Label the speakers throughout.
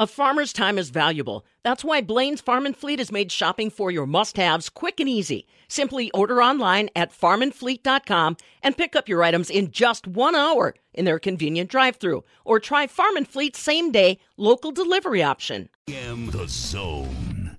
Speaker 1: A farmer's time is valuable. That's why Blaine's Farm and Fleet has made shopping for your must-haves quick and easy. Simply order online at farmandfleet.com and pick up your items in just 1 hour in their convenient drive-through or try Farm and Fleet's same-day local delivery option.
Speaker 2: AM the Zone.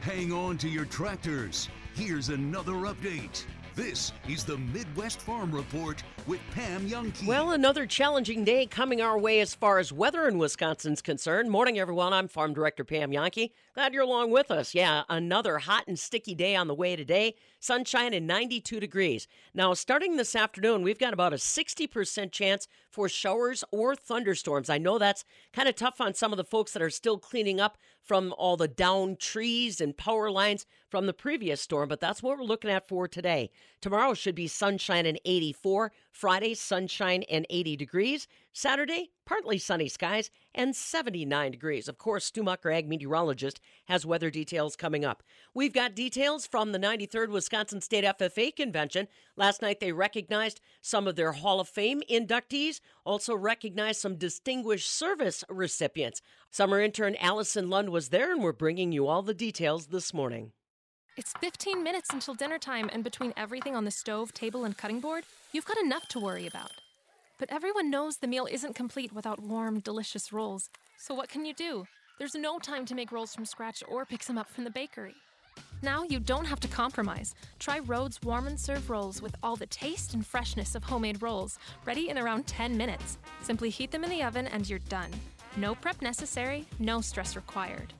Speaker 2: Hang on to your tractors. Here's another update. This is the Midwest Farm Report with Pam Jahnke.
Speaker 1: Well, another challenging day coming our way as far as weather in Wisconsin's concerned. Morning, everyone. I'm Farm Director Pam Jahnke. Glad you're along with us. Yeah, another hot and sticky day on the way today. Sunshine and 92 degrees. Now, starting this afternoon, we've got about a 60% chance for showers or thunderstorms. I know that's kind of tough on some of the folks that are still cleaning up from all the down trees and power lines from the previous storm, but that's what we're looking at for today. Tomorrow should be sunshine and 84. Friday, sunshine and 80 degrees. Saturday, partly sunny skies and 79 degrees. Of course, Stu Mucker, ag meteorologist, has weather details coming up. We've got details from the 93rd Wisconsin State FFA Convention. Last night, they recognized some of their Hall of Fame inductees, also recognized some distinguished service recipients. Summer intern Allison Lund was there, and we're bringing you all the details this morning.
Speaker 3: It's 15 minutes until dinner time, and between everything on the stove, table, and cutting board, you've got enough to worry about. But everyone knows the meal isn't complete without warm, delicious rolls. So what can you do? There's no time to make rolls from scratch or pick some up from the bakery. Now you don't have to compromise. Try Rhodes Warm and Serve rolls with all the taste and freshness of homemade rolls, ready in around 10 minutes. Simply heat them in the oven and you're done. No prep necessary, no stress required.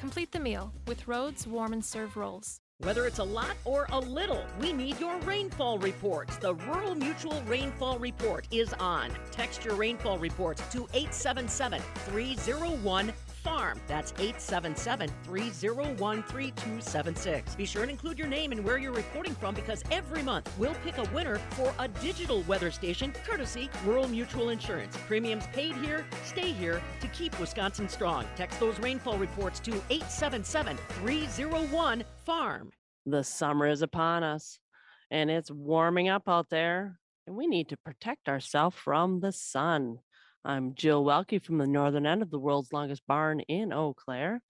Speaker 3: Complete the meal with Rhodes Warm and Serve rolls.
Speaker 1: Whether it's a lot or a little, we need your rainfall reports. The Rural Mutual Rainfall Report is on. Text your rainfall reports to 877 301 FARM. That's 877 301 3276. Be sure and include your name and where you're reporting from because every month we'll pick a winner for a digital weather station courtesy Rural Mutual Insurance. Premiums paid here, stay here to keep Wisconsin strong. Text those rainfall reports to 877 301 FARM.
Speaker 4: The summer is upon us and it's warming up out there, and we need to protect ourselves from the sun. I'm Jill Welke from the northern end of the world's longest barn in Eau Claire.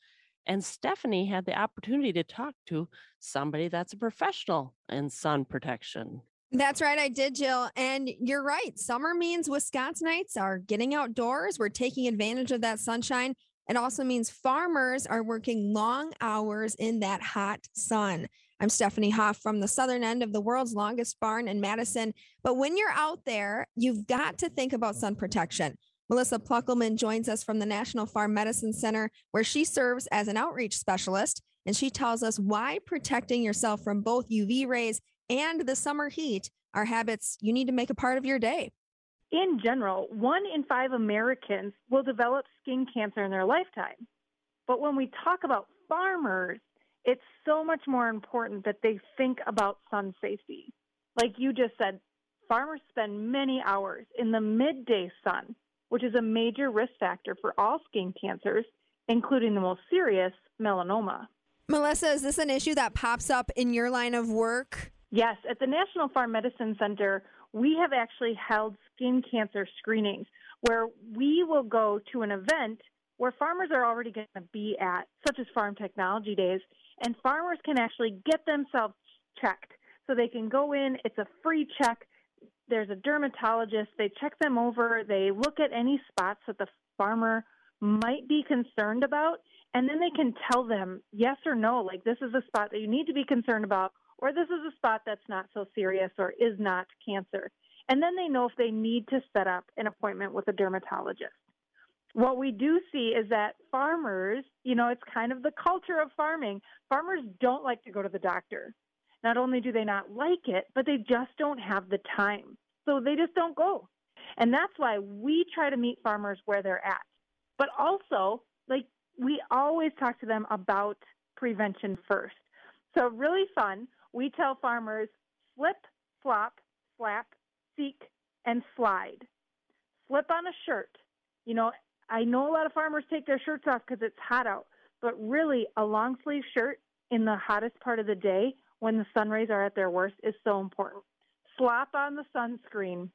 Speaker 4: And Stephanie had the opportunity to talk to somebody that's a professional in sun protection.
Speaker 5: That's right, I did, Jill. And you're right. Summer means Wisconsinites are getting outdoors. We're taking advantage of that sunshine. It also means farmers are working long hours in that hot sun. I'm Stephanie Hoff from the southern end of the world's longest barn in Madison. But when you're out there, you've got to think about sun protection. Melissa Ploeckelman joins us from the National Farm Medicine Center, where she serves as an outreach specialist. And she tells us why protecting yourself from both UV rays and the summer heat are habits you need to make a part of your day.
Speaker 6: In general, one in five Americans will develop skin cancer in their lifetime. But when we talk about farmers, it's so much more important that they think about sun safety. Like you just said, farmers spend many hours in the midday sun, which is a major risk factor for all skin cancers, including the most serious melanoma.
Speaker 5: Melissa, is this an issue that pops up in your line of work?
Speaker 6: Yes, at the National Farm Medicine Center, we have actually held skin cancer screenings where we will go to an event where farmers are already going to be at, such as Farm Technology Days, and farmers can actually get themselves checked. So they can go in, it's a free check. There's a dermatologist, they check them over, they look at any spots that the farmer might be concerned about, and then they can tell them yes or no, like this is a spot that you need to be concerned about, or this is a spot that's not so serious or is not cancer. And then they know if they need to set up an appointment with a dermatologist what we do see is that farmers, you know, it's kind of the culture of farming. Farmers don't like to go to the doctor. Not only do they not like it, but they just don't have the time. So they just don't go. And that's why we try to meet farmers where they're at. But also, like, we always talk to them about prevention first. So, really fun. We tell farmers slip, flop, slap, seek, and slide. Slip on a shirt. You know, I know a lot of farmers take their shirts off because it's hot out, but really a long sleeve shirt in the hottest part of the day when the sun rays are at their worst is so important. Slap on the sunscreen.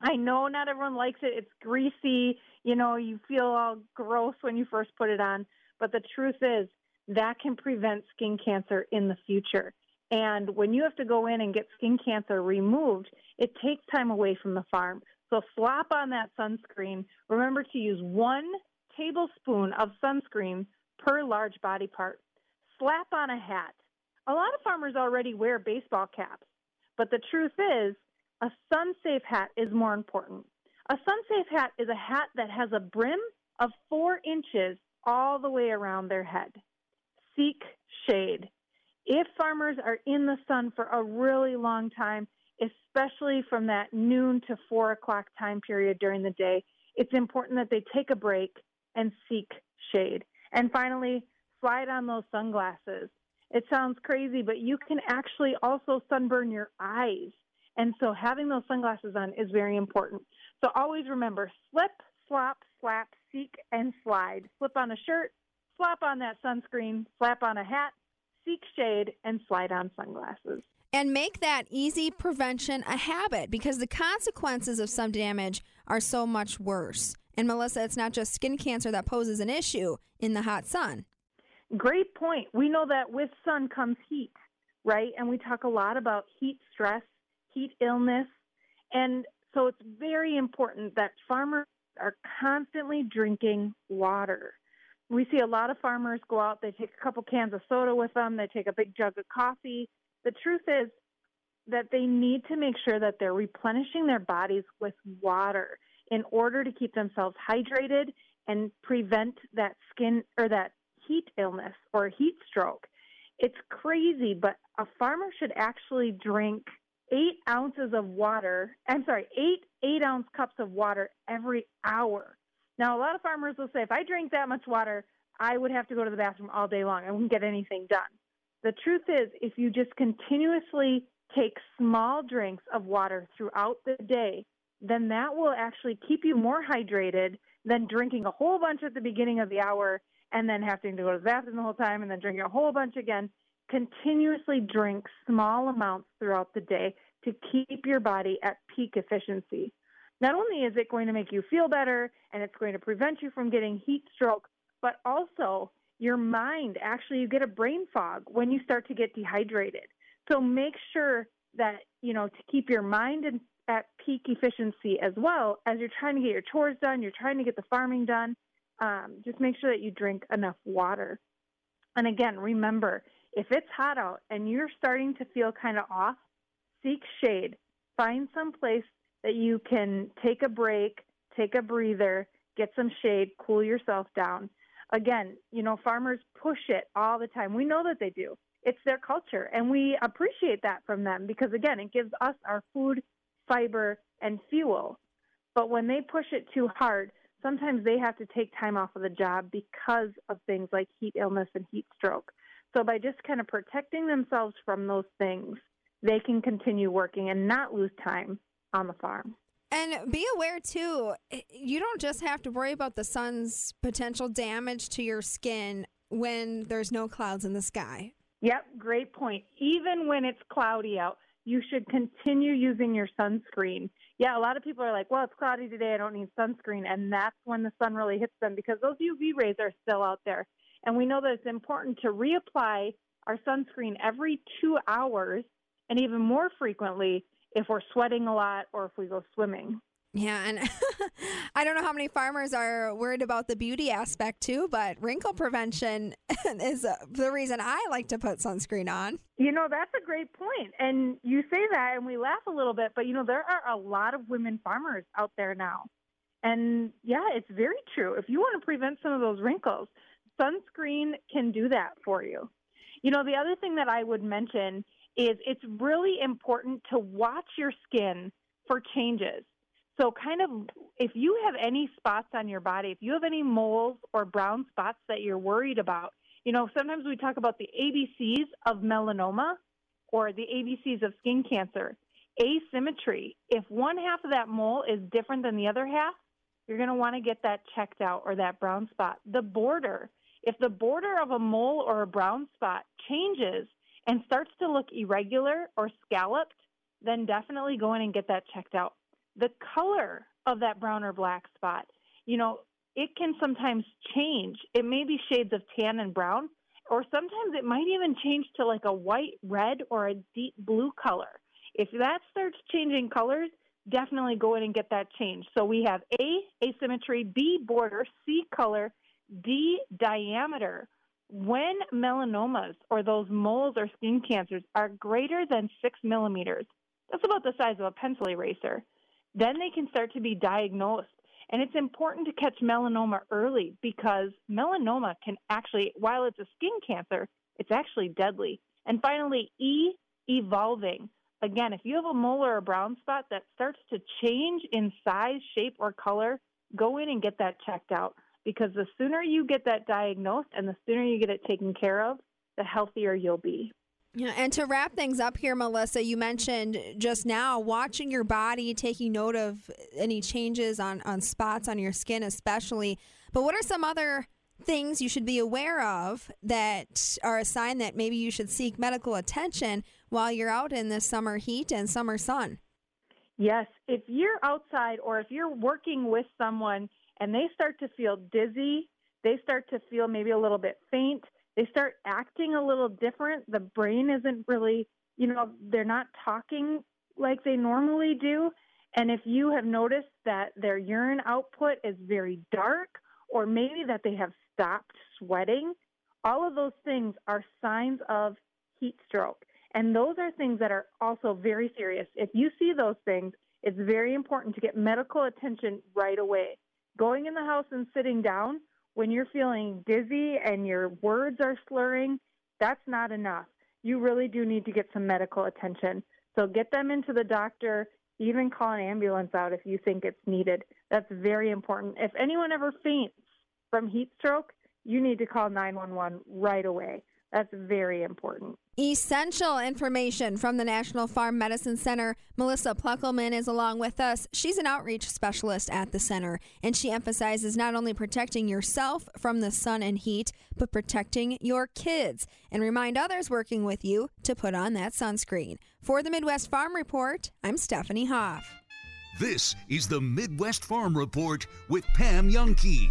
Speaker 6: I know not everyone likes it. It's greasy. You know, you feel all gross when you first put it on. But the truth is, that can prevent skin cancer in the future. And when you have to go in and get skin cancer removed, it takes time away from the farm. So slap on that sunscreen. Remember to use one tablespoon of sunscreen per large body part. Slap on a hat. A lot of farmers already wear baseball caps, but the truth is, a sun safe hat is more important. A sun safe hat is a hat that has a brim of four inches all the way around their head. Seek shade. If farmers are in the sun for a really long time, especially from that noon to four o'clock time period during the day, it's important that they take a break and seek shade. And finally, slide on those sunglasses. It sounds crazy, but you can actually also sunburn your eyes. And so having those sunglasses on is very important. So always remember slip, slop, slap, seek, and slide. Slip on a shirt, slap on that sunscreen, slap on a hat, seek shade, and slide on sunglasses.
Speaker 5: And make that easy prevention a habit because the consequences of sun damage are so much worse. And Melissa, it's not just skin cancer that poses an issue in the hot sun.
Speaker 6: Great point. We know that with sun comes heat, right? And we talk a lot about heat stress, heat illness. And so it's very important that farmers are constantly drinking water. We see a lot of farmers go out, they take a couple cans of soda with them, they take a big jug of coffee. The truth is that they need to make sure that they're replenishing their bodies with water in order to keep themselves hydrated and prevent that skin or that heat illness or heat stroke. It's crazy, but a farmer should actually drink eight ounces of water. I'm sorry, eight eight ounce cups of water every hour. Now, a lot of farmers will say, if I drink that much water, I would have to go to the bathroom all day long. I wouldn't get anything done. The truth is, if you just continuously take small drinks of water throughout the day, then that will actually keep you more hydrated than drinking a whole bunch at the beginning of the hour and then having to go to the bathroom the whole time and then drinking a whole bunch again. Continuously drink small amounts throughout the day to keep your body at peak efficiency. Not only is it going to make you feel better and it's going to prevent you from getting heat stroke, but also your mind actually you get a brain fog when you start to get dehydrated. So make sure that, you know, to keep your mind in, at peak efficiency as well as you're trying to get your chores done, you're trying to get the farming done, um, just make sure that you drink enough water. And again, remember, if it's hot out and you're starting to feel kind of off, seek shade. Find some place that you can take a break, take a breather, get some shade, cool yourself down. Again, you know, farmers push it all the time. We know that they do. It's their culture, and we appreciate that from them because, again, it gives us our food, fiber, and fuel. But when they push it too hard, sometimes they have to take time off of the job because of things like heat illness and heat stroke. So by just kind of protecting themselves from those things, they can continue working and not lose time on the farm.
Speaker 5: And be aware too, you don't just have to worry about the sun's potential damage to your skin when there's no clouds in the sky.
Speaker 6: Yep, great point. Even when it's cloudy out, you should continue using your sunscreen. Yeah, a lot of people are like, well, it's cloudy today, I don't need sunscreen. And that's when the sun really hits them because those UV rays are still out there. And we know that it's important to reapply our sunscreen every two hours and even more frequently if we're sweating a lot or if we go swimming.
Speaker 5: Yeah, and I don't know how many farmers are worried about the beauty aspect too, but wrinkle prevention is uh, the reason I like to put sunscreen on.
Speaker 6: You know, that's a great point. And you say that and we laugh a little bit, but you know, there are a lot of women farmers out there now. And yeah, it's very true. If you want to prevent some of those wrinkles, sunscreen can do that for you. You know, the other thing that I would mention is it's really important to watch your skin for changes. So, kind of, if you have any spots on your body, if you have any moles or brown spots that you're worried about, you know, sometimes we talk about the ABCs of melanoma or the ABCs of skin cancer. Asymmetry. If one half of that mole is different than the other half, you're going to want to get that checked out or that brown spot. The border. If the border of a mole or a brown spot changes and starts to look irregular or scalloped, then definitely go in and get that checked out. the color of that brown or black spot. You know, it can sometimes change. It may be shades of tan and brown, or sometimes it might even change to like a white, red, or a deep blue color. If that starts changing colors, definitely go in and get that changed. So we have A, asymmetry, B, border, C, color, D, diameter. When melanomas or those moles or skin cancers are greater than six millimeters, that's about the size of a pencil eraser, then they can start to be diagnosed. And it's important to catch melanoma early because melanoma can actually, while it's a skin cancer, it's actually deadly. And finally, E, evolving. Again, if you have a mole or a brown spot that starts to change in size, shape, or color, go in and get that checked out because the sooner you get that diagnosed and the sooner you get it taken care of, the healthier you'll be.
Speaker 5: Yeah, and to wrap things up here, Melissa, you mentioned just now watching your body, taking note of any changes on, on spots on your skin, especially. But what are some other things you should be aware of that are a sign that maybe you should seek medical attention while you're out in the summer heat and summer sun?
Speaker 6: Yes, if you're outside or if you're working with someone and they start to feel dizzy, they start to feel maybe a little bit faint, they start acting a little different. The brain isn't really, you know, they're not talking like they normally do. And if you have noticed that their urine output is very dark, or maybe that they have stopped sweating, all of those things are signs of heat stroke. And those are things that are also very serious. If you see those things, it's very important to get medical attention right away. Going in the house and sitting down when you're feeling dizzy and your words are slurring, that's not enough. You really do need to get some medical attention. So get them into the doctor, even call an ambulance out if you think it's needed. That's very important. If anyone ever faints from heat stroke, you need to call 911 right away. That's very important.
Speaker 5: Essential information from the National Farm Medicine Center. Melissa Ploeckelman is along with us. She's an outreach specialist at the center, and she emphasizes not only protecting yourself from the sun and heat, but protecting your kids and remind others working with you to put on that sunscreen. For the Midwest Farm Report, I'm Stephanie Hoff.
Speaker 2: This is the Midwest Farm Report with Pam Jahnke.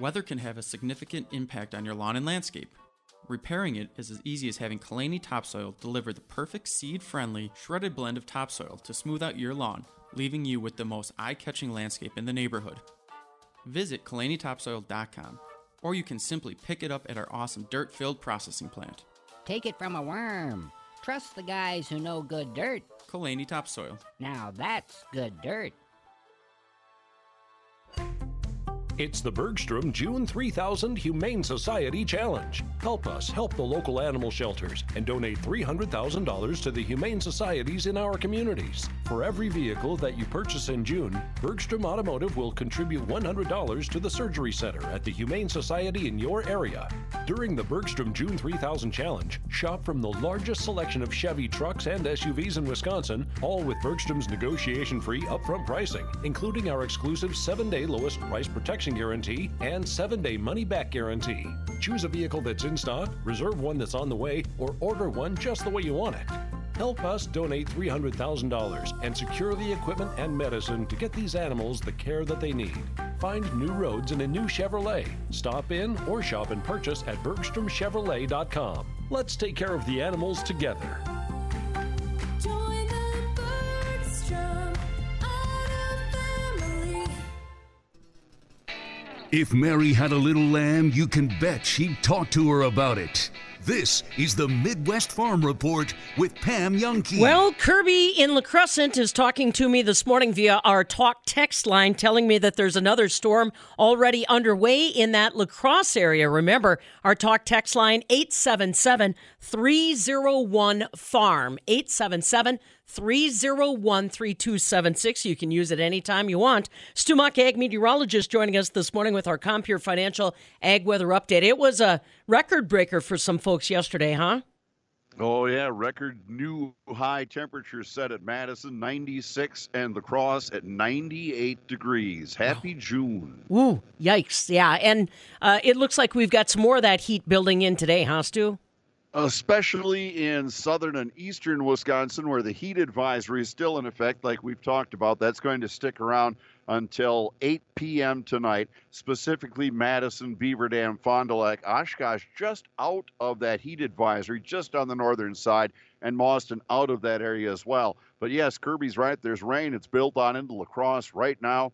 Speaker 7: Weather can have a significant impact on your lawn and landscape. Repairing it is as easy as having Kalani Topsoil deliver the perfect seed friendly, shredded blend of topsoil to smooth out your lawn, leaving you with the most eye catching landscape in the neighborhood. Visit KalaniTopsoil.com, or you can simply pick it up at our awesome dirt filled processing plant.
Speaker 8: Take it from a worm. Trust the guys who know good dirt.
Speaker 7: Kalani Topsoil.
Speaker 8: Now that's good dirt.
Speaker 9: It's the Bergstrom June 3000 Humane Society Challenge. Help us help the local animal shelters and donate $300,000 to the humane societies in our communities. For every vehicle that you purchase in June, Bergstrom Automotive will contribute $100 to the surgery center at the Humane Society in your area. During the Bergstrom June 3000 Challenge, shop from the largest selection of Chevy trucks and SUVs in Wisconsin, all with Bergstrom's negotiation free upfront pricing, including our exclusive 7 day lowest price protection guarantee and 7 day money back guarantee. Choose a vehicle that's in stock, reserve one that's on the way, or order one just the way you want it. Help us donate $300,000 and secure the equipment and medicine to get these animals the care that they need. Find new roads in a new Chevrolet. Stop in or shop and purchase at BergstromChevrolet.com. Let's take care of the animals together.
Speaker 2: If Mary had a little lamb, you can bet she'd talk to her about it. This is the Midwest Farm Report with Pam Jahnke.
Speaker 1: Well, Kirby in La Crescent is talking to me this morning via our talk text line, telling me that there's another storm already underway in that La Crosse area. Remember, our talk text line 877 301 farm 877 301 3276. You can use it anytime you want. Stu Muck, ag meteorologist, joining us this morning with our Compeer Financial Ag Weather Update. It was a record breaker for some folks yesterday, huh?
Speaker 10: Oh, yeah. Record new high temperature set at Madison, 96, and the Cross at 98 degrees. Happy June.
Speaker 1: Ooh, yikes. Yeah. And uh, it looks like we've got some more of that heat building in today, huh, Stu?
Speaker 10: Especially in southern and eastern Wisconsin, where the heat advisory is still in effect, like we've talked about. That's going to stick around until 8 p.m. tonight, specifically Madison, Beaver Dam, Fond du Lac, Oshkosh, just out of that heat advisory, just on the northern side, and Mauston out of that area as well. But yes, Kirby's right. There's rain. It's built on into La Crosse right now.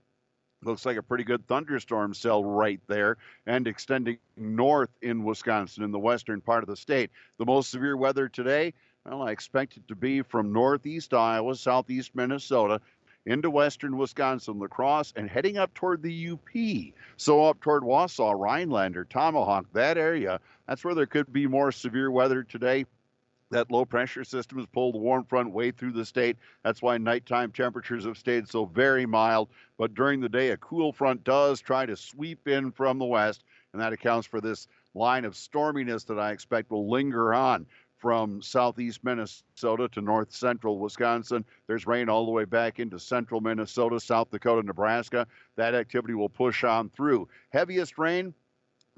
Speaker 10: Looks like a pretty good thunderstorm cell right there and extending north in Wisconsin in the western part of the state. The most severe weather today, well, I expect it to be from northeast Iowa, southeast Minnesota, into western Wisconsin, La Crosse, and heading up toward the UP. So up toward Wausau, Rhinelander, Tomahawk, that area. That's where there could be more severe weather today. That low pressure system has pulled the warm front way through the state. That's why nighttime temperatures have stayed so very mild. But during the day, a cool front does try to sweep in from the west, and that accounts for this line of storminess that I expect will linger on from southeast Minnesota to north central Wisconsin. There's rain all the way back into central Minnesota, South Dakota, Nebraska. That activity will push on through. Heaviest rain,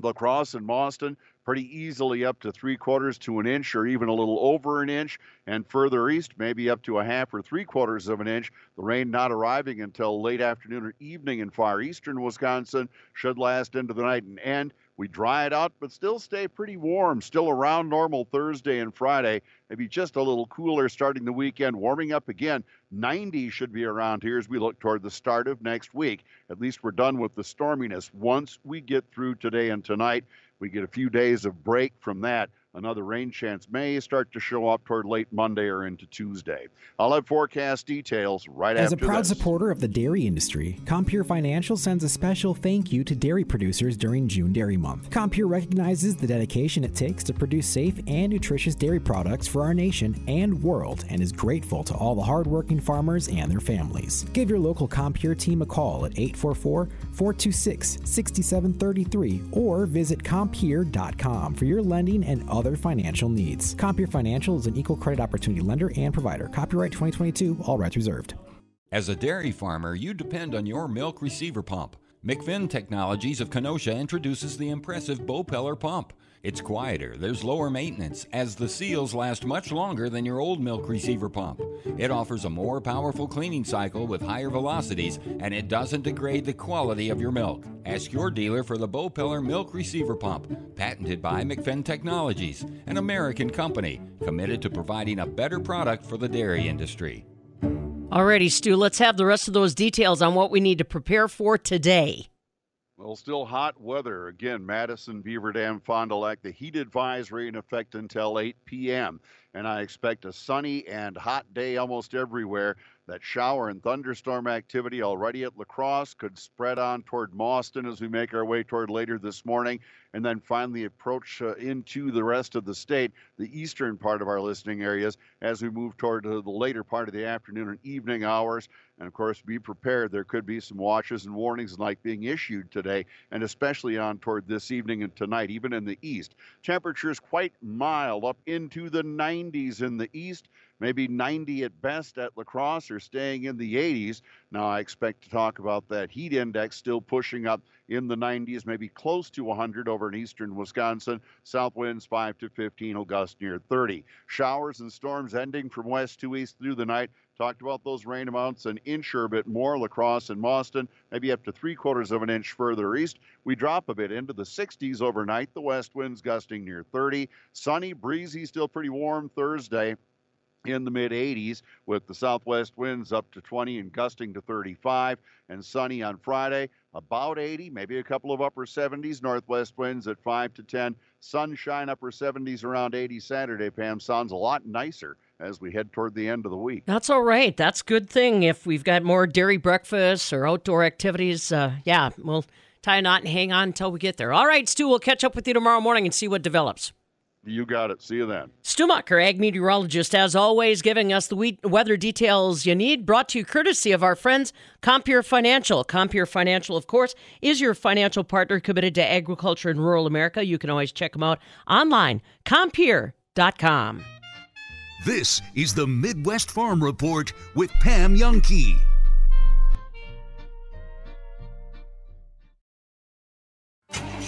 Speaker 10: La Crosse and Mauston, pretty easily up to three quarters to an inch or even a little over an inch. And further east, maybe up to a half or three quarters of an inch. The rain not arriving until late afternoon or evening in far eastern Wisconsin, should last into the night and end. We dry it out, but still stay pretty warm, still around normal Thursday and Friday. Maybe just a little cooler starting the weekend, warming up again. 90 should be around here as we look toward the start of next week. At least we're done with the storminess. Once we get through today and tonight, we get a few days of break from that. Another rain chance may start to show up toward late Monday or into Tuesday. I'll have forecast details right after.
Speaker 11: As a proud
Speaker 10: this.
Speaker 11: supporter of the dairy industry, Compeer Financial sends a special thank you to dairy producers during June Dairy Month. Compeer recognizes the dedication it takes to produce safe and nutritious dairy products for our nation and world and is grateful to all the hardworking farmers and their families. Give your local Compeer team a call at 844 426 6733 or visit Compeer.com for your lending and other financial needs. Compeer Financial is an equal credit opportunity lender and provider. Copyright 2022, all rights reserved.
Speaker 12: As a dairy farmer, you depend on your milk receiver pump. McFinn Technologies of Kenosha introduces the impressive Bopeller pump. It's quieter, there's lower maintenance, as the seals last much longer than your old milk receiver pump. It offers a more powerful cleaning cycle with higher velocities, and it doesn't degrade the quality of your milk. Ask your dealer for the Bopeller Milk Receiver Pump, patented by McFinn Technologies, an American company committed to providing a better product for the dairy industry.
Speaker 1: Alrighty, Stu, let's have the rest of those details on what we need to prepare for today.
Speaker 10: Well, still hot weather. Again, Madison, Beaver Dam, Fond du Lac, the heat advisory in effect until 8 p.m. And I expect a sunny and hot day almost everywhere. That shower and thunderstorm activity already at La Crosse could spread on toward Mauston as we make our way toward later this morning, and then finally approach uh, into the rest of the state, the eastern part of our listening areas, as we move toward uh, the later part of the afternoon and evening hours. And of course, be prepared. There could be some watches and warnings like being issued today, and especially on toward this evening and tonight, even in the east. Temperatures quite mild, up into the 90s in the east, maybe 90 at best at La Crosse, or staying in the 80s. Now, I expect to talk about that heat index still pushing up in the 90s, maybe close to 100 over in eastern Wisconsin. South winds 5 to 15 will gust near 30. Showers and storms ending from west to east through the night. Talked about those rain amounts, an inch or a bit more, La Crosse and Mauston, maybe up to three quarters of an inch further east. We drop a bit into the 60s overnight. The west winds gusting near 30. Sunny, breezy, still pretty warm Thursday in the mid 80s with the southwest winds up to 20 and gusting to 35 and sunny on Friday. about 80, maybe a couple of upper 70s. Northwest winds at 5 to 10. Sunshine, upper 70s around 80 Saturday, Pam. Sounds a lot nicer as we head toward the end of the week.
Speaker 1: That's all right. That's a good thing. If we've got more dairy breakfasts or outdoor activities, uh, yeah, we'll tie a knot and hang on until we get there. All right, Stu, we'll catch up with you tomorrow morning and see what develops.
Speaker 10: You got it. See you then.
Speaker 1: Stu Mucker, ag meteorologist, as always, giving us the weather details you need, brought to you courtesy of our friends, Compeer Financial. Compeer Financial, of course, is your financial partner committed to agriculture in rural America. You can always check them out online, compeer.com.
Speaker 2: This is the Midwest Farm Report with Pam Jahnke.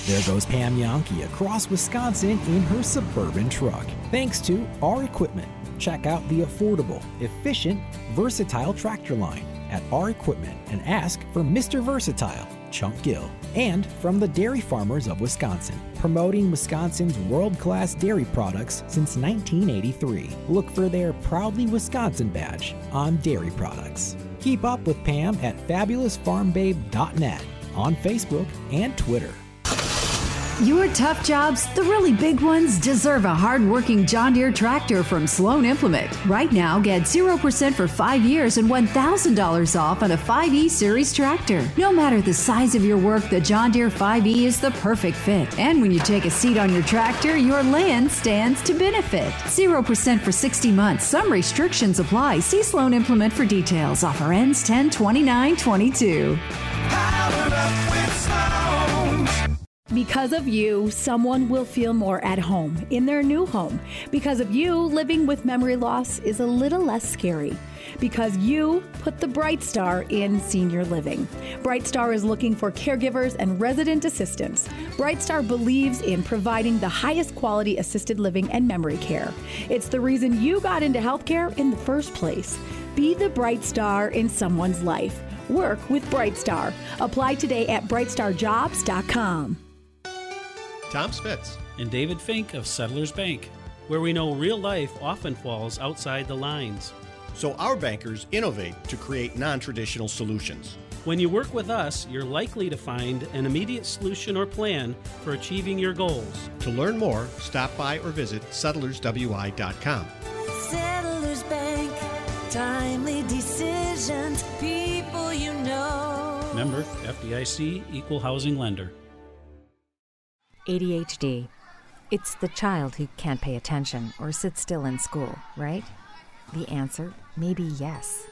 Speaker 11: There goes Pam Jahnke across Wisconsin in her suburban truck. Thanks to our equipment. Check out the affordable, efficient, versatile tractor line at our equipment and ask for Mr. Versatile, Chunk Gill. And from the dairy farmers of Wisconsin, promoting Wisconsin's world class dairy products since 1983. Look for their Proudly Wisconsin badge on dairy products. Keep up with Pam at fabulousfarmbabe.net on Facebook and Twitter.
Speaker 13: Your tough jobs, the really big ones, deserve a hard-working John Deere tractor from Sloan Implement. Right now, get 0% for five years and $1,000 off on a 5E Series tractor. No matter the size of your work, the John Deere 5E is the perfect fit. And when you take a seat on your tractor, your land stands to benefit. 0% for 60 months. Some restrictions apply. See Sloan Implement for details. Offer ends 10 29 22.
Speaker 14: Because of you, someone will feel more at home in their new home. Because of you, living with memory loss is a little less scary. Because you put the Bright Star in senior living. Bright Star is looking for caregivers and resident assistants. Bright Star believes in providing the highest quality assisted living and memory care. It's the reason you got into healthcare in the first place. Be the Bright Star in someone's life. Work with Bright Star. Apply today at brightstarjobs.com.
Speaker 15: Tom Spitz and David Fink of Settlers Bank, where we know real life often falls outside the lines.
Speaker 16: So our bankers innovate to create non traditional solutions.
Speaker 15: When you work with us, you're likely to find an immediate solution or plan for achieving your goals.
Speaker 16: To learn more, stop by or visit settlerswi.com.
Speaker 17: Settlers Bank, timely decisions, people you know.
Speaker 15: Member FDIC Equal Housing Lender.
Speaker 18: ADHD. It's the child who can't pay attention or sit still in school, right? The answer may be yes.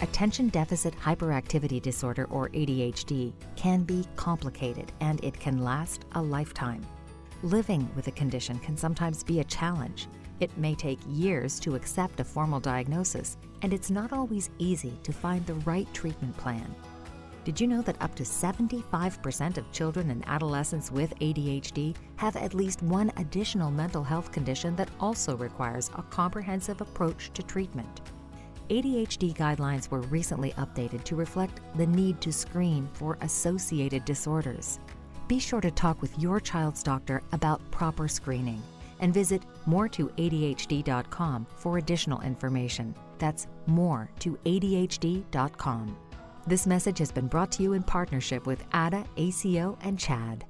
Speaker 18: Attention Deficit Hyperactivity Disorder, or ADHD, can be complicated and it can last a lifetime. Living with a condition can sometimes be a challenge. It may take years to accept a formal diagnosis, and it's not always easy to find the right treatment plan. Did you know that up to 75% of children and adolescents with ADHD have at least one additional mental health condition that also requires a comprehensive approach to treatment? ADHD guidelines were recently updated to reflect the need to screen for associated disorders. Be sure to talk with your child's doctor about proper screening and visit more2adhd.com for additional information. That's more to ADHD.com. This message has been brought to you in partnership with ADA, ACO, and CHADD.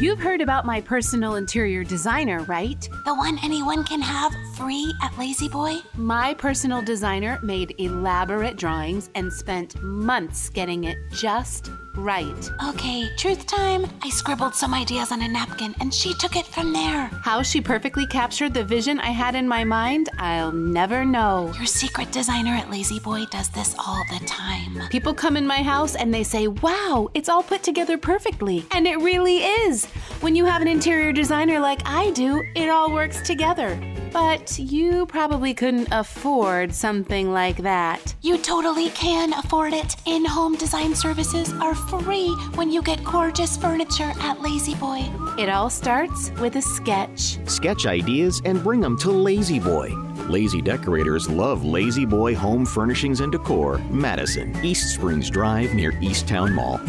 Speaker 19: You've heard about my personal interior designer, right?
Speaker 20: The one anyone can have free at La-Z-Boy?
Speaker 19: My personal designer made elaborate drawings and spent months getting it just right.
Speaker 20: Okay, truth time. I scribbled some ideas on a napkin and she took it from there.
Speaker 19: How she perfectly captured the vision I had in my mind, I'll never know.
Speaker 20: Your secret designer at La-Z-Boy does this all the time.
Speaker 19: People come in my house and they say, Wow, it's all put together perfectly. And it really is. When you have an interior designer like I do, it all works together. But you probably couldn't afford something like that.
Speaker 20: You totally can afford it. In home design services are free when you get gorgeous furniture at La-Z-Boy.
Speaker 19: It all starts with a sketch.
Speaker 21: Sketch ideas and bring them to La-Z-Boy. Lazy decorators love La-Z-Boy Home Furnishings and Decor, Madison, East Springs Drive near East Towne Mall.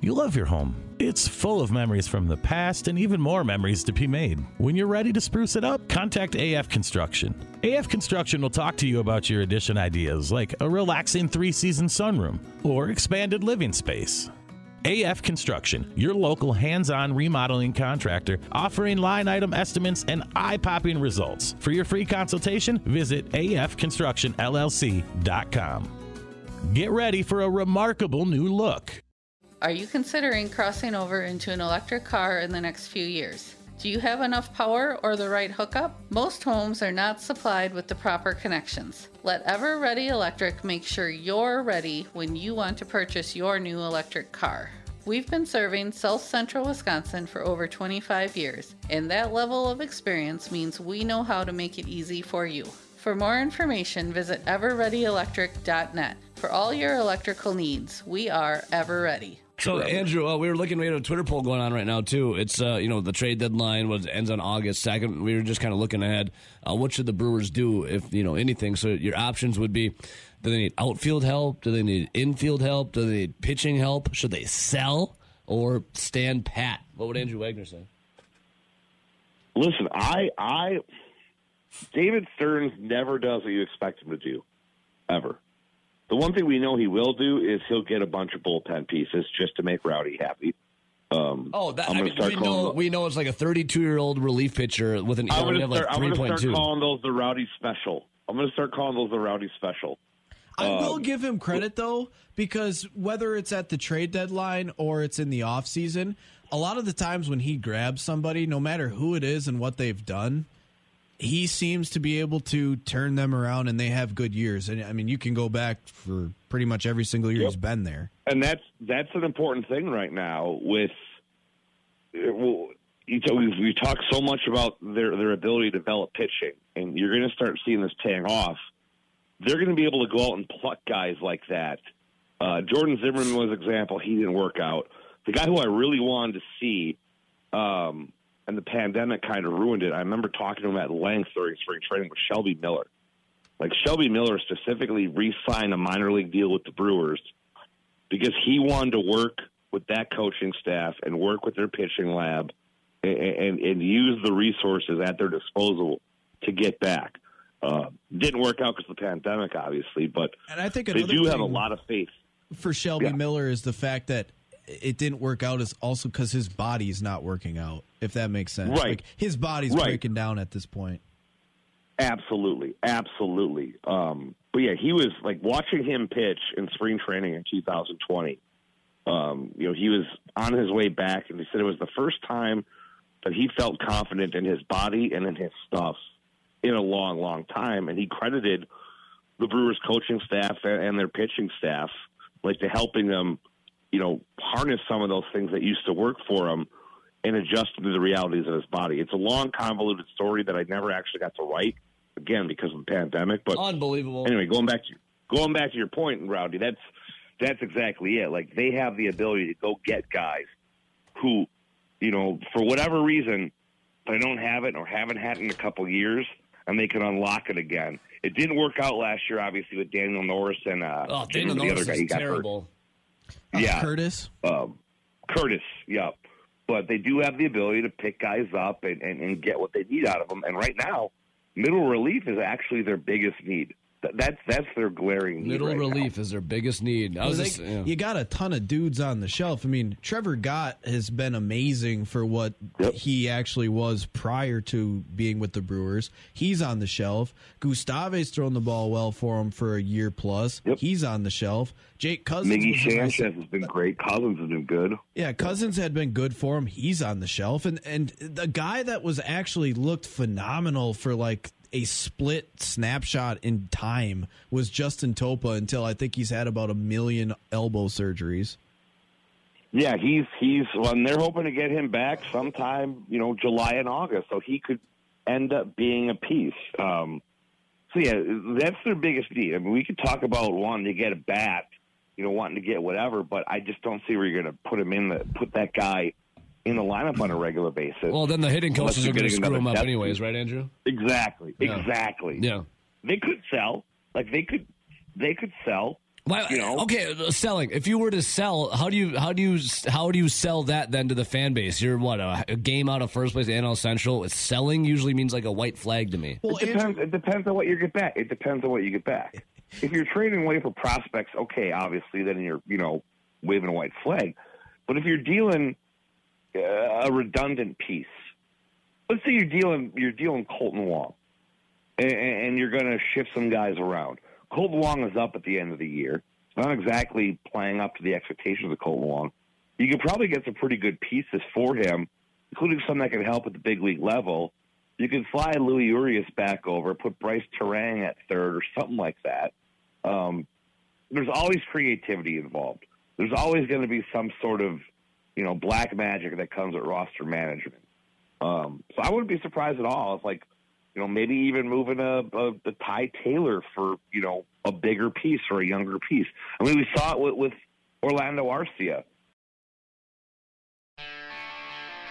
Speaker 22: You love your home. It's full of memories from the past and even more memories to be made. When you're ready to spruce it up, contact AF Construction. AF Construction will talk to you about your addition ideas like a relaxing three season sunroom or expanded living space. AF Construction, your local hands on remodeling contractor, offering line item estimates and eye popping results. For your free consultation, visit afconstructionllc.com. Get ready for a remarkable new look.
Speaker 23: Are you considering crossing over into an electric car in the next few years? Do you have enough power or the right hookup? Most homes are not supplied with the proper connections. Let Ever Ready Electric make sure you're ready when you want to purchase your new electric car. We've been serving South Central Wisconsin for over 25 years, and that level of experience means we know how to make it easy for you. For more information, visit everreadyelectric.net. For all your electrical needs, we are Ever Ready.
Speaker 24: So Andrew, uh, we were looking. We had a Twitter poll going on right now too. It's uh, you know the trade deadline was ends on August second. We were just kind of looking ahead. Uh, what should the Brewers do if you know anything? So your options would be: Do they need outfield help? Do they need infield help? Do they need pitching help? Should they sell or stand pat? What would Andrew Wagner say?
Speaker 25: Listen, I, I, David Stearns never does what you expect him to do, ever. The one thing we know he will do is he'll get a bunch of bullpen pieces just to make Rowdy happy. Um,
Speaker 24: Oh, that,
Speaker 25: I'm
Speaker 24: I
Speaker 25: gonna
Speaker 24: mean, we
Speaker 25: calling
Speaker 24: know we know it's like a 32 year old relief pitcher with an
Speaker 25: I'm
Speaker 24: ERA
Speaker 25: gonna
Speaker 24: of like
Speaker 25: start. I'm gonna start
Speaker 24: 3.2.
Speaker 25: calling those the Rowdy special. I'm gonna start calling those the Rowdy special.
Speaker 26: I will
Speaker 25: Um,
Speaker 26: give him credit though, because whether it's at the trade deadline or it's in the off season, a lot of the times when he grabs somebody, no matter who it is and what they've done, he seems to be able to turn them around and they have good years. And I mean, you can go back for pretty much every single year he's been there.
Speaker 25: and that's that's an important thing right now. With uh, well, you know, we we talk so much about their their ability to develop pitching, and you're going to start seeing this paying off. They're going to be able to go out and pluck guys like that. Uh, Jordan Zimmermann was an example. He didn't work out. The guy who I really wanted to see, um, and the pandemic kind of ruined it. I remember talking to him at length during spring training with Shelby Miller. Like Shelby Miller specifically re-signed a minor league deal with the Brewers because he wanted to work with that coaching staff and work with their pitching lab and, and, and use the resources at their disposal to get back. Uh, didn't work out because of the pandemic, obviously, but
Speaker 26: And I think
Speaker 25: they do have a lot of faith.
Speaker 26: For Shelby
Speaker 25: Yeah.
Speaker 26: Miller is the fact that it didn't work out is also because his body's not working out, if that makes sense.
Speaker 25: Right.
Speaker 26: Like his body's
Speaker 25: Right.
Speaker 26: breaking down at this point.
Speaker 25: Absolutely, absolutely. Um, but yeah, he was like watching him pitch in spring training in 2020. Um, you know, he was on his way back, and he said it was the first time that he felt confident in his body and in his stuff in a long, long time. And he credited the Brewers coaching staff and, and their pitching staff, like to helping them, you know, harness some of those things that used to work for him and adjust to the realities of his body. It's a long, convoluted story that I never actually got to write, again because of the pandemic. But
Speaker 24: Unbelievable.
Speaker 25: Anyway, going back to going back to your point, Rowdy, that's that's exactly it. Like they have the ability to go get guys who, you know, for whatever reason, they don't have it or haven't had it in a couple of years, and they can unlock it again. It didn't work out last year, obviously, with Daniel Norris and uh,
Speaker 24: Oh, Daniel
Speaker 25: was the other guy he got hurt. Yeah,
Speaker 26: Curtis.
Speaker 25: um, Curtis, yeah. But they do have the ability to pick guys up and, and, and get what they need out of them. And right now, middle relief is actually their biggest need. Th- That's that's their glaring need.
Speaker 24: Middle
Speaker 25: right now.
Speaker 24: relief is their biggest need. I was just,
Speaker 26: they-
Speaker 24: yeah.
Speaker 26: You got a ton of dudes on the shelf. I mean, Trevor Gott has been amazing for what he actually was prior to being with the Brewers. He's on the shelf. Gustave's thrown the ball well for him for a year plus. He's on the shelf. Jake Cousins.
Speaker 25: Miggy
Speaker 26: was nice-
Speaker 25: Sanchez has been great. Cousins has been good.
Speaker 26: yeah, Cousins had been good for him. He's on the shelf, and and the guy that was actually looked phenomenal for like a split snapshot in time was Justin Topa until I think he's had about a million elbow surgeries.
Speaker 25: Yeah, he's he's well, and they're hoping to get him back sometime, you know, July and August, so he could end up being a piece. Um, so yeah, that's their biggest need. I mean, we could talk about wanting to get a bat, you know, wanting to get whatever, but I just don't see where you're going to put him in the put that guy in the lineup on a regular basis.
Speaker 24: Well, then the hitting coaches
Speaker 25: you're
Speaker 24: going to
Speaker 25: getting
Speaker 24: screw
Speaker 25: another
Speaker 24: him up anyways, right, Andrew?
Speaker 25: Exactly,
Speaker 24: Yeah.
Speaker 25: exactly.
Speaker 24: Yeah.
Speaker 25: They could sell, like they could, they could sell.
Speaker 24: Why,
Speaker 25: You know?
Speaker 24: okay, uh, selling. If you were to sell, how do you how do you how do you sell that then to the fan base? You're what a, a game out of first place, NL Central. Selling usually means like a white flag to me.
Speaker 25: Well, it depends. It depends on what you get back. It depends on what you get back. If you're trading away for prospects, okay, obviously, then you're you know waving a white flag. But if you're dealing a redundant piece, let's say you're dealing you're dealing Kolten Wong, and, and you're going to shift some guys around. Kolten Wong is up at the end of the year. Not exactly playing up to the expectations of Kolten Wong. You could probably get some pretty good pieces for him, including some that can help at the big league level. You could fly Luis Urias back over, put Brice Turang at third or something like that. Um, there's always creativity involved. There's always going to be some sort of, you know, black magic that comes with roster management. Um, so I wouldn't be surprised at all if, like, you know, maybe even moving a, a the Ty Taylor for you know a bigger piece or a younger piece. I mean, we saw it with, with Orlando Arcia.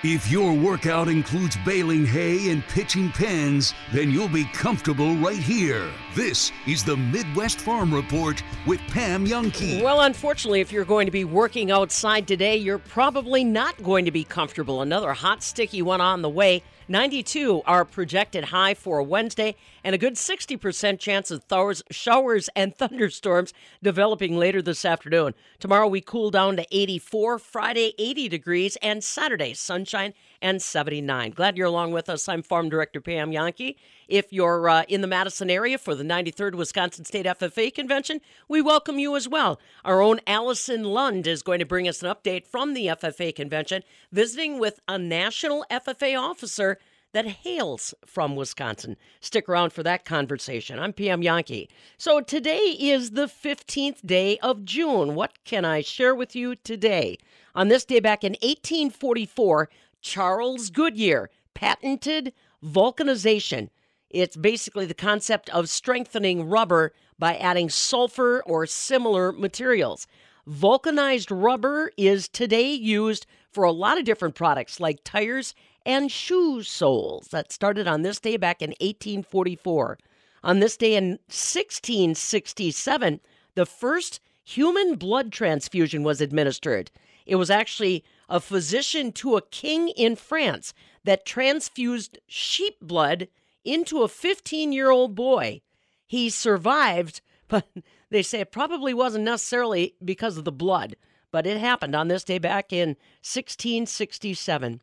Speaker 2: If your workout includes baling hay and pitching pens, then you'll be comfortable right here. This is the Midwest Farm Report with Pam Jahnke.
Speaker 1: Well, unfortunately, if you're going to be working outside today, you're probably not going to be comfortable. Another hot, sticky one on the way. 92 are projected high for Wednesday, and a good 60% chance of showers and thunderstorms developing later this afternoon. Tomorrow we cool down to 84, Friday 80 degrees, and Saturday sunshine and 79. Glad you're along with us. I'm Farm Director Pam Jahnke. If you're uh, in the Madison area for the 93rd Wisconsin State FFA Convention, we welcome you as well. Our own Allison Lund is going to bring us an update from the FFA Convention, visiting with a national FFA officer that hails from Wisconsin. Stick around for that conversation. I'm Pam Jahnke. So today is the 15th day of June. What can I share with you today? On this day back in 1844, Charles Goodyear patented vulcanization. It's basically the concept of strengthening rubber by adding sulfur or similar materials. Vulcanized rubber is today used for a lot of different products like tires and shoe soles. That started on this day back in 1844. On this day in 1667, the first human blood transfusion was administered. It was actually a physician to a king in France that transfused sheep blood into a 15 year old boy. He survived, but they say it probably wasn't necessarily because of the blood, but it happened on this day back in 1667.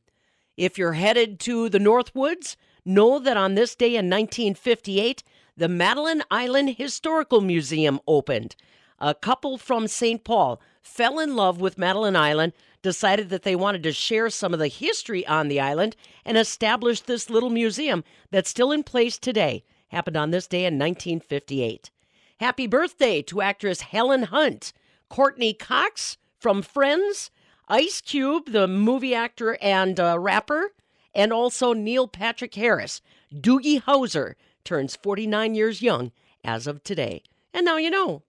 Speaker 1: If you're headed to the Northwoods, know that on this day in 1958, the Madeline Island Historical Museum opened. A couple from St. Paul fell in love with Madeline Island, decided that they wanted to share some of the history on the island, and established this little museum that's still in place today. Happened on this day in 1958. Happy birthday to actress Helen Hunt, Courteney Cox from Friends, Ice Cube, the movie actor and uh, rapper, and also Neil Patrick Harris. Doogie Howser turns 49 years young as of today. And now you know.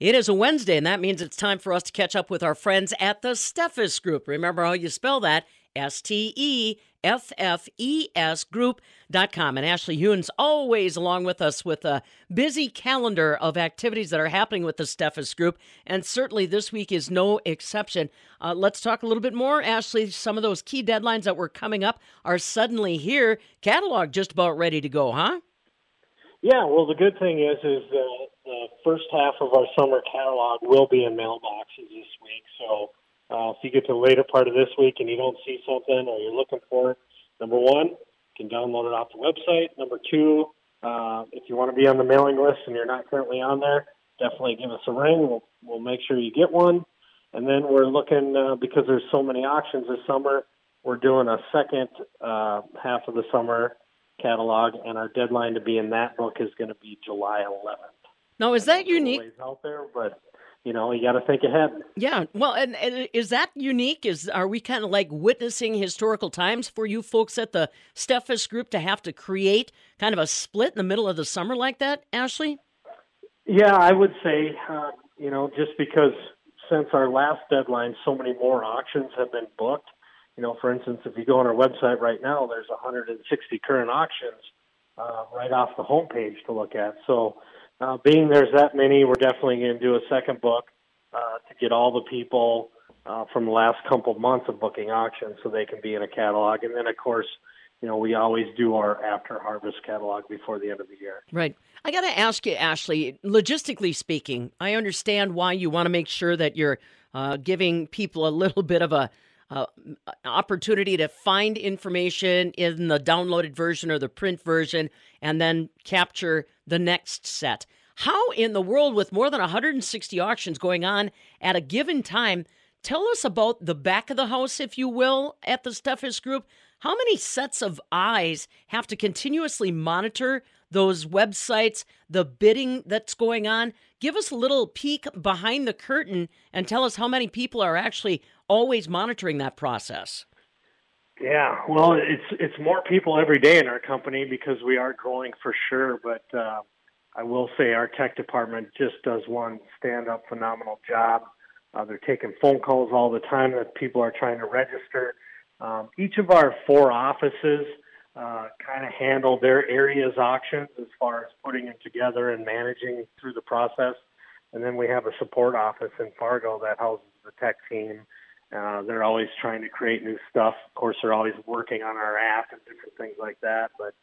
Speaker 1: It is a Wednesday, and that means it's time for us to catch up with our friends at the Steffes Group. Remember how you spell that? S T E F F E S Group.com. And Ashley Hunes always along with us with a busy calendar of activities that are happening with the Steffes Group. And certainly this week is no exception. Uh, let's talk a little bit more. Ashley, some of those key deadlines that were coming up are suddenly here. Catalog just about ready to go, huh?
Speaker 27: Yeah, well, the good thing is, is uh, the first half of our summer catalog will be in mailboxes this week. So uh, if you get to the later part of this week and you don't see something or you're looking for it, number one, you can download it off the website. Number two, uh, if you want to be on the mailing list and you're not currently on there, definitely give us a ring. We'll, we'll make sure you get one. And then we're looking, uh, because there's so many auctions this summer, we're doing a second uh, half of the summer catalog, and our deadline to be in that book is going to be July 11th.
Speaker 1: Now, is that unique?
Speaker 27: Out there, but you know, you got to think ahead.
Speaker 1: Yeah, well, and, and is that unique? Is are we kind of like witnessing historical times for you folks at the Steffes Group to have to create kind of a split in the middle of the summer like that, Ashley?
Speaker 27: Yeah, I would say, uh, you know, just because since our last deadline, so many more auctions have been booked. You know, for instance, if you go on our website right now, there's 160 current auctions uh, right off the homepage to look at. So uh, being there's that many, we're definitely going to do a second book uh, to get all the people uh, from the last couple months of booking auctions so they can be in a catalog. And then, of course, you know, we always do our after harvest catalog before the end of the year.
Speaker 1: Right. I got to ask you, Ashley, logistically speaking, I understand why you want to make sure that you're uh, giving people a little bit of a uh, opportunity to find information in the downloaded version or the print version and then capture the next set. How in the world, with more than 160 auctions going on at a given time, tell us about the back of the house, if you will, at the Steffes Group. How many sets of eyes have to continuously monitor those websites, the bidding that's going on? Give us a little peek behind the curtain and tell us how many people are actually always monitoring that process.
Speaker 27: Yeah, well, it's it's more people every day in our company because we are growing for sure. But uh, I will say our tech department just does one stand-up phenomenal job. Uh, they're taking phone calls all the time that people are trying to register. Um, each of our four offices uh, kind of handle their area's auctions as far as putting them together and managing through the process. And then we have a support office in Fargo that houses the tech team. Uh, they're always trying to create new stuff. Of course, they're always working on our app and different things like that. But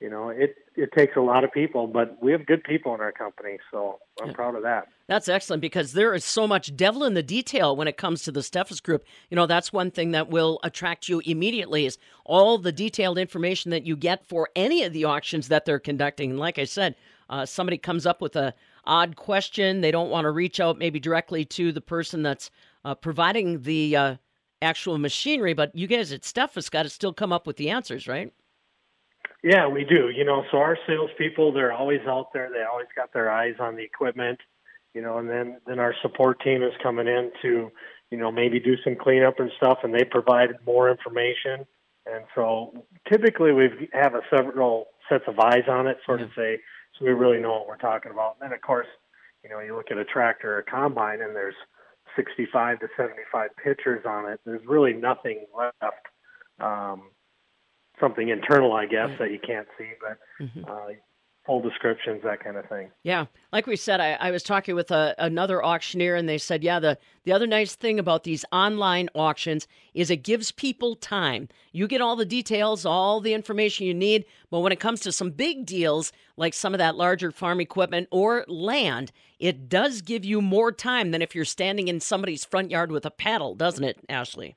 Speaker 27: you know, it it takes a lot of people, but we have good people in our company, so I'm yeah. proud of that.
Speaker 1: That's excellent because there is so much devil in the detail when it comes to the Steffes Group. You know, that's one thing that will attract you immediately is all the detailed information that you get for any of the auctions that they're conducting. And like I said, uh, somebody comes up with a odd question, they don't want to reach out maybe directly to the person that's uh, providing the uh, actual machinery, but you guys at Steffes got to still come up with the answers, right?
Speaker 27: Yeah, we do. You know, so our salespeople, they're always out there. They always got their eyes on the equipment, you know, and then, then our support team is coming in to, you know, maybe do some cleanup and stuff, and they provide more information. And so typically we have a several sets of eyes on it, sort of say, so we really know what we're talking about. And then, of course, you know, you look at a tractor or a combine, and there's 65 to 75 pictures on it. There's really nothing left. Um, something internal, I guess, that you can't see, but mm-hmm. uh, full descriptions, that kind of thing.
Speaker 1: Yeah, like we said, I, I was talking with a, another auctioneer, and they said, yeah, the the other nice thing about these online auctions is it gives people time. You get all the details, all the information you need, but when it comes to some big deals like some of that larger farm equipment or land, it does give you more time than if you're standing in somebody's front yard with a paddle, doesn't it, Ashley?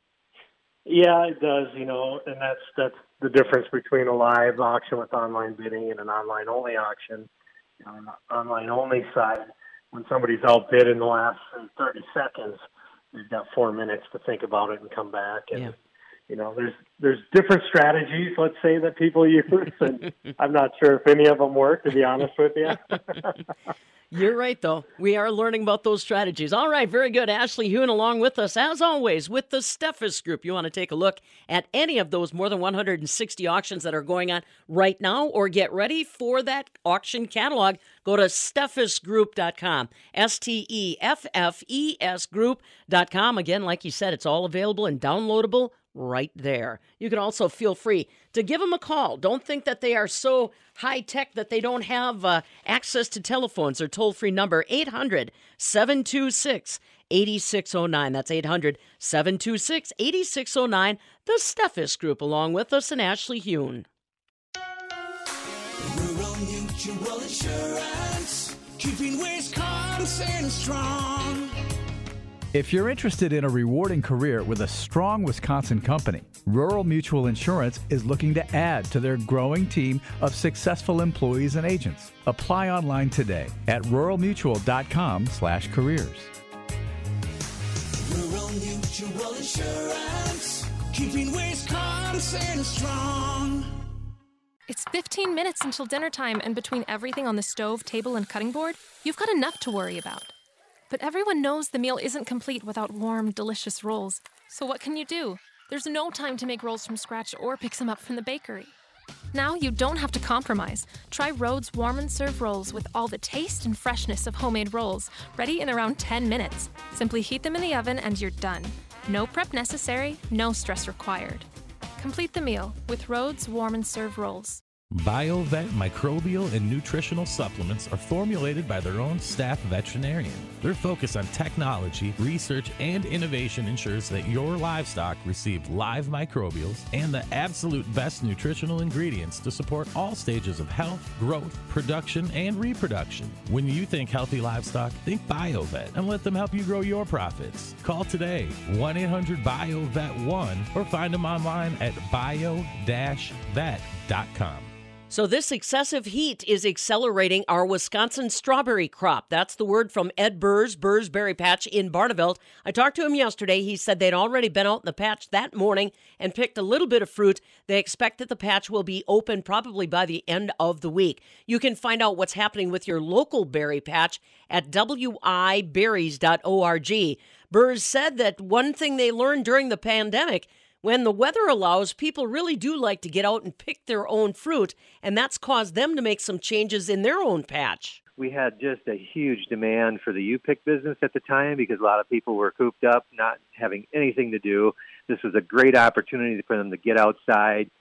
Speaker 27: Yeah, it does. You know, and that's that's the difference between a live auction with online bidding and an online only auction. On the online only side, when somebody's outbid in the last 30 seconds, they've got four minutes to think about it and come back. And
Speaker 1: yeah.
Speaker 27: You know, there's there's different strategies, let's say, that people use, and I'm not sure if any of them work. To be honest with you.
Speaker 1: You're right, though. We are learning about those strategies. All right, very good. Ashley Hune along with us, as always, with the Steffes Group. You want to take a look at any of those more than 160 auctions that are going on right now, or get ready for that auction catalog, go to steffesgroup.com. S T E F F E S group.com. Again, like you said, it's all available and downloadable right there. You can also feel free to give them a call. Don't think that they are so high tech that they don't have uh, access to telephones. or toll free number 800 726 8609. That's 800 726 8609. The Steffes Group, along with us, and Ashley Hune.
Speaker 17: Rural Mutual Insurance, keeping Wisconsin strong.
Speaker 28: If you're interested in a rewarding career with a strong Wisconsin company, Rural Mutual Insurance is looking to add to their growing team of successful employees and agents. Apply online today at ruralmutual.com/careers.
Speaker 17: Rural Mutual Insurance, keeping Wisconsin strong.
Speaker 29: It's 15 minutes until dinner time, and between everything on the stove, table, and cutting board, you've got enough to worry about. But everyone knows the meal isn't complete without warm, delicious rolls. So what can you do? There's no time to make rolls from scratch or pick some up from the bakery. Now you don't have to compromise. Try Rhodes Warm and Serve rolls with all the taste and freshness of homemade rolls, ready in around 10 minutes. Simply heat them in the oven and you're done. No prep necessary, no stress required. Complete the meal with Rhodes Warm and Serve rolls.
Speaker 22: BioVet microbial and nutritional supplements are formulated by their own staff veterinarian. Their focus on technology, research, and innovation ensures that your livestock receive live microbials and the absolute best nutritional ingredients to support all stages of health, growth, production, and reproduction. When you think healthy livestock, think BioVet and let them help you grow your profits. Call today 1 800 BioVet 1 or find them online at bio vet.com.
Speaker 1: So, this excessive heat is accelerating our Wisconsin strawberry crop. That's the word from Ed Burrs, Burrs Berry Patch in Barneveld. I talked to him yesterday. He said they'd already been out in the patch that morning and picked a little bit of fruit. They expect that the patch will be open probably by the end of the week. You can find out what's happening with your local berry patch at wiberries.org. Burrs said that one thing they learned during the pandemic when the weather allows, people really do like to get out and pick their own fruit, and that's caused them to make some changes in their own patch.
Speaker 30: We had just a huge demand for the U-Pick business at the time because a lot of people were cooped up, not having anything to do. This was a great opportunity for them to get outside,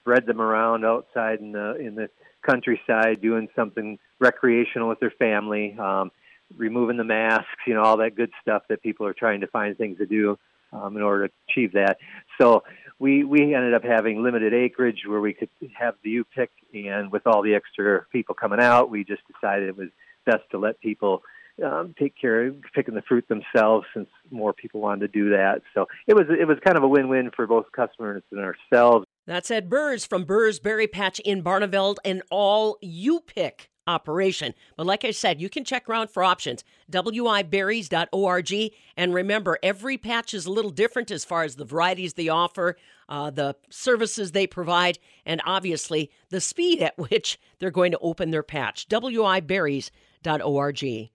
Speaker 30: spread them around outside in the in the countryside, doing something recreational with their family, um, removing the masks, you know, all that good stuff that people are trying to find things to do um, in order to achieve that. So we we ended up having limited acreage where we could have the U pick, and with all the extra people coming out, we just decided it was best to let people um, take care of picking the fruit themselves, since more people wanted to do that. So it was it was kind of a win-win for both customers and ourselves.
Speaker 1: That's Ed Burrs from Burrs Berry Patch in Barneveld, and all you pick operation. But like I said, you can check around for options. wiberries.org. And remember, every patch is a little different as far as the varieties they offer, uh, the services they provide, and obviously the speed at which they're going to open their patch. wiberries.org.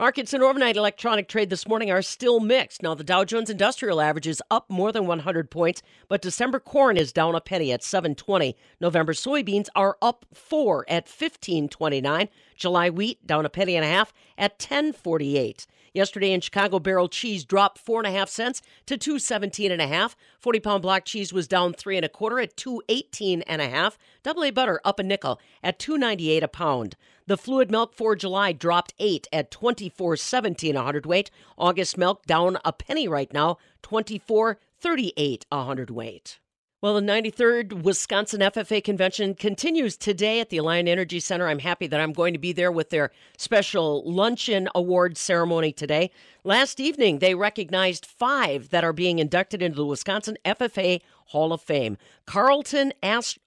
Speaker 1: Markets in overnight electronic trade this morning are still mixed. Now, the Dow Jones Industrial Average is up more than 100 points, but December corn is down a penny at 720. November soybeans are up 4 at 1529. July wheat down a penny and a half at 1048. Yesterday in Chicago, barrel cheese dropped four and a half cents to two seventeen and a half. Forty pound block cheese was down three and a quarter at two eighteen and a half. Double A butter up a nickel at two ninety eight a pound. The fluid milk for July dropped eight at twenty four seventeen a hundredweight. August milk down a penny right now, twenty four thirty eight a hundredweight. Well, the 93rd Wisconsin FFA convention continues today at the Alliant Energy Center. I'm happy that I'm going to be there with their special luncheon award ceremony today. Last evening, they recognized five that are being inducted into the Wisconsin FFA Hall of Fame. Carlton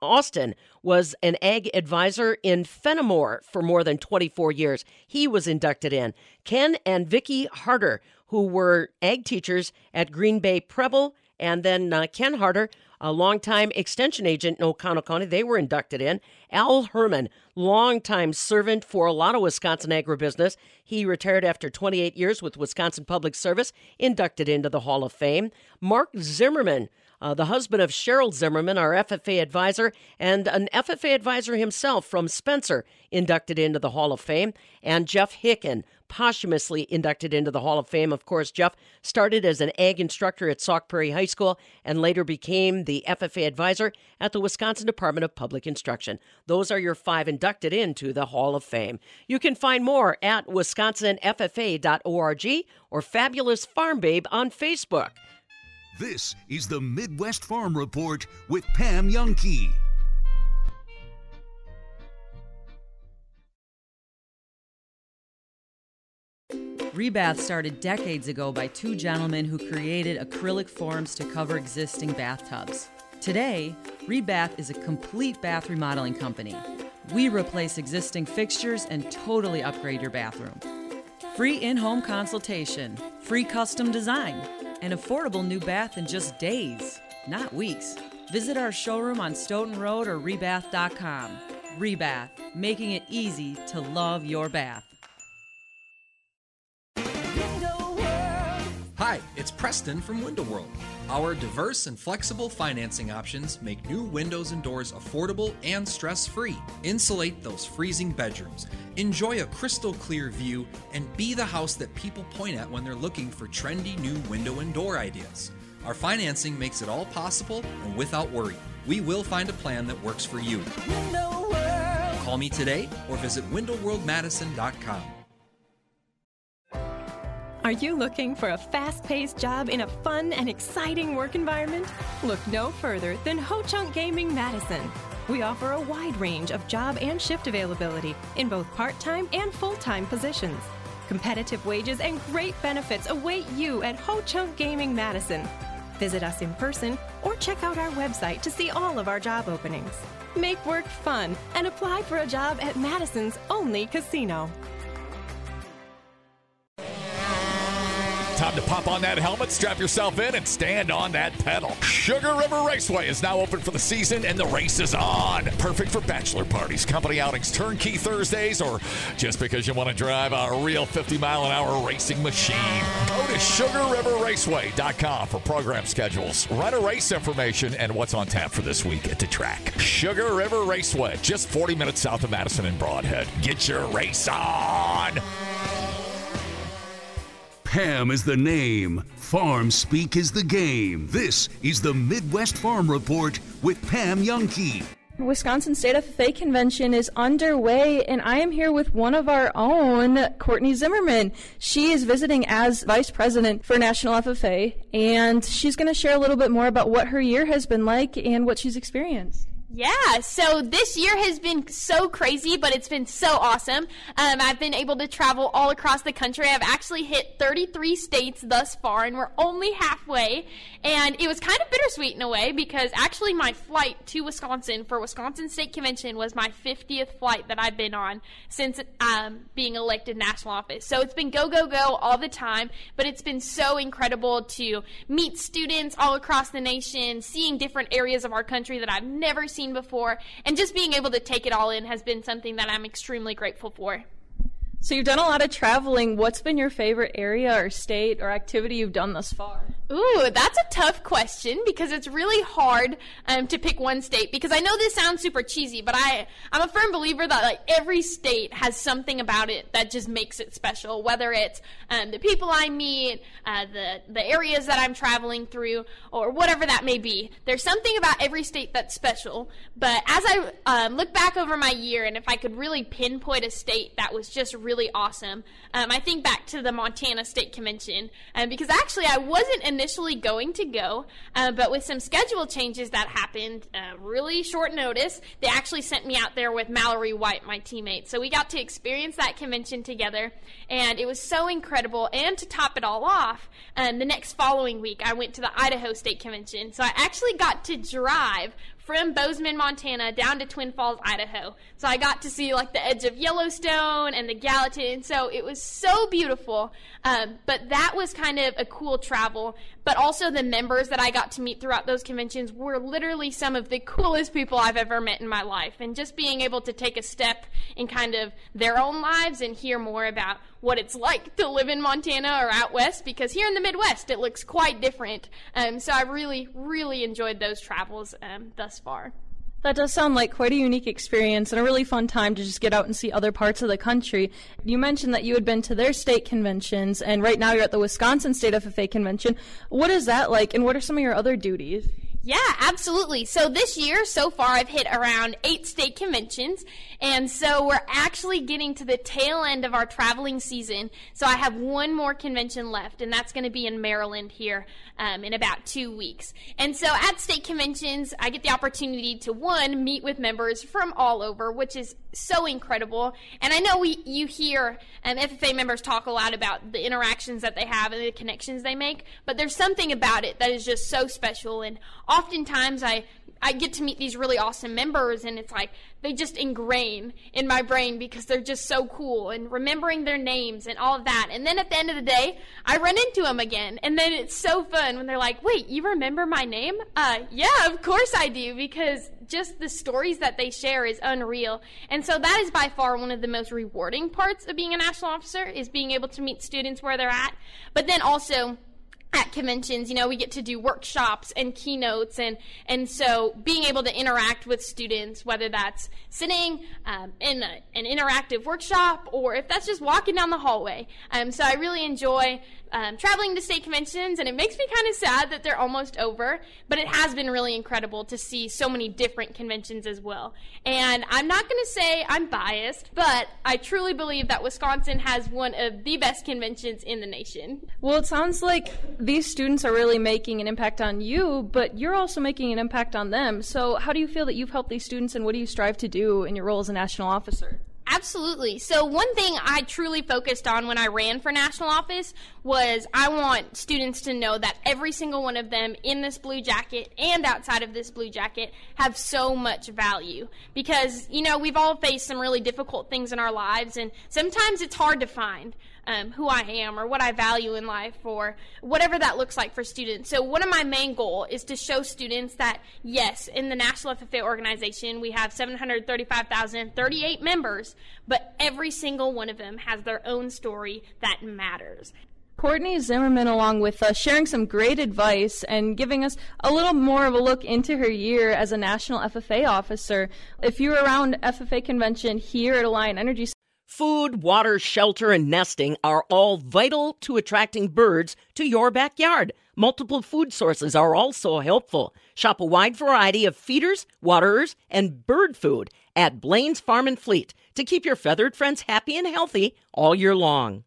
Speaker 1: Austin was an ag advisor in Fenimore for more than 24 years. He was inducted in. Ken and Vicki Harder, who were ag teachers at Green Bay Preble, and then uh, Ken Harder a longtime extension agent in Oconto County. They were inducted in. Al Herman, longtime servant for a lot of Wisconsin agribusiness. He retired after 28 years with Wisconsin Public Service, inducted into the Hall of Fame. Mark Zimmerman, uh, the husband of Cheryl Zimmerman, our FFA advisor, and an FFA advisor himself from Spencer, inducted into the Hall of Fame. And Jeff Hicken, posthumously inducted into the Hall of Fame. Of course, Jeff started as an ag instructor at Sauk Prairie High School and later became the FFA advisor at the Wisconsin Department of Public Instruction. Those are your five inducted into the Hall of Fame. You can find more at wisconsinffa.org or Fabulous Farm Babe on Facebook.
Speaker 2: This is the Midwest Farm Report with Pam Jahnke.
Speaker 31: Rebath started decades ago by two gentlemen who created acrylic forms to cover existing bathtubs. Today, Rebath is a complete bath remodeling company. We replace existing fixtures and totally upgrade your bathroom. Free in home consultation, free custom design, an affordable new bath in just days, not weeks. Visit our showroom on Stoughton Road or rebath.com. Rebath, making it easy to love your bath.
Speaker 32: Hi, it's Preston from Window World. Our diverse and flexible financing options make new windows and doors affordable and stress free. Insulate those freezing bedrooms. Enjoy a crystal clear view and be the house that people point at when they're looking for trendy new window and door ideas. Our financing makes it all possible and without worry. We will find a plan that works for you.
Speaker 17: Window
Speaker 32: Call me today or visit windowworldmadison.com.
Speaker 33: Are you looking for a fast paced job in a fun and exciting work environment? Look no further than Ho Chunk Gaming Madison. We offer a wide range of job and shift availability in both part time and full time positions. Competitive wages and great benefits await you at Ho Chunk Gaming Madison. Visit us in person or check out our website to see all of our job openings. Make work fun and apply for a job at Madison's only casino.
Speaker 34: Time to pop on that helmet, strap yourself in, and stand on that pedal. Sugar River Raceway is now open for the season, and the race is on. Perfect for bachelor parties, company outings, turnkey Thursdays, or just because you want to drive a real 50 mile an hour racing machine. Go to SugarRiverRaceway.com for program schedules, a race information, and what's on tap for this week at the track. Sugar River Raceway, just 40 minutes south of Madison and Brodhead. Get your race on!
Speaker 2: Pam is the name. Farm speak is the game. This is the Midwest Farm Report with Pam Jahnke.
Speaker 35: Wisconsin State FFA Convention is underway, and I am here with one of our own, Courtney Zimmerman. She is visiting as Vice President for National FFA, and she's going to share a little bit more about what her year has been like and what she's experienced.
Speaker 36: Yeah, so this year has been so crazy, but it's been so awesome. Um, I've been able to travel all across the country. I've actually hit 33 states thus far, and we're only halfway. And it was kind of bittersweet in a way because actually my flight to Wisconsin for Wisconsin State Convention was my 50th flight that I've been on since um, being elected national office. So it's been go, go, go all the time, but it's been so incredible to meet students all across the nation, seeing different areas of our country that I've never seen before, and just being able to take it all in has been something that I'm extremely grateful for.
Speaker 35: So you've done a lot of traveling. What's been your favorite area or state or activity you've done thus far?
Speaker 36: Ooh, that's a tough question because it's really hard um, to pick one state. Because I know this sounds super cheesy, but I I'm a firm believer that like every state has something about it that just makes it special. Whether it's um, the people I meet, uh, the the areas that I'm traveling through, or whatever that may be. There's something about every state that's special. But as I um, look back over my year, and if I could really pinpoint a state that was just really awesome, um, I think back to the Montana State Convention um, because actually I wasn't initially going to go, uh, but with some schedule changes that happened, uh, really short notice, they actually sent me out there with Mallory White, my teammate. So we got to experience that convention together, and it was so incredible. And to top it all off, um, the next following week I went to the Idaho State Convention. So I actually got to drive from Bozeman, Montana, down to Twin Falls, Idaho. So I got to see like the edge of Yellowstone and the Gallatin. So it was so beautiful. Um, but that was kind of a cool travel. But also the members that I got to meet throughout those conventions were literally some of the coolest people I've ever met in my life. And just being able to take a step in kind of their own lives and hear more about what it's like to live in Montana or out west because here in the Midwest it looks quite different. Um, so I really, really enjoyed those travels um, thus far.
Speaker 35: That does sound like quite a unique experience and a really fun time to just get out and see other parts of the country. You mentioned that you had been to their state conventions, and right now you're at the Wisconsin State FFA convention. What is that like, and what are some of your other duties?
Speaker 36: Yeah, absolutely. So this year, so far, I've hit around eight state conventions. And so we're actually getting to the tail end of our traveling season. So I have one more convention left, and that's going to be in Maryland here um, in about two weeks. And so at state conventions, I get the opportunity to, one, meet with members from all over, which is so incredible. And I know we you hear um, FFA members talk a lot about the interactions that they have and the connections they make, but there's something about it that is just so special. And oftentimes I I get to meet these really awesome members, and it's like they just ingrain in my brain because they're just so cool and remembering their names and all of that. And then at the end of the day, I run into them again, and then it's so fun when they're like, "Wait, you remember my name?" Uh, yeah, of course I do because just the stories that they share is unreal. And so that is by far one of the most rewarding parts of being a national officer is being able to meet students where they're at, but then also at conventions, you know, we get to do workshops and keynotes, and and so being able to interact with students, whether that's sitting um, in a, an interactive workshop or if that's just walking down the hallway. Um, so I really enjoy um, traveling to state conventions, and it makes me kind of sad that they're almost over. But it has been really incredible to see so many different conventions as well. And I'm not going to say I'm biased, but I truly believe that Wisconsin has one of the best conventions in the nation.
Speaker 35: Well, it sounds like these students are really making an impact on you, but you're also making an impact on them. So, how do you feel that you've helped these students, and what do you strive to do in your role as a national officer?
Speaker 36: Absolutely. So, one thing I truly focused on when I ran for national office was I want students to know that every single one of them in this blue jacket and outside of this blue jacket have so much value. Because, you know, we've all faced some really difficult things in our lives, and sometimes it's hard to find um, who I am or what I value in life or whatever that looks like for students. So one of my main goal is to show students that yes, in the National FFA organization we have 735,038 members, but every single one of them has their own story that matters.
Speaker 35: Courtney Zimmerman, along with us, sharing some great advice and giving us a little more of a look into her year as a national FFA officer. If you're around FFA convention here at Alliant Energy,
Speaker 1: Food, water, shelter, and nesting are all vital to attracting birds to your backyard. Multiple food sources are also helpful. Shop a wide variety of feeders, waterers, and bird food at Blaine's Farm and Fleet to keep your feathered friends happy and healthy all year long.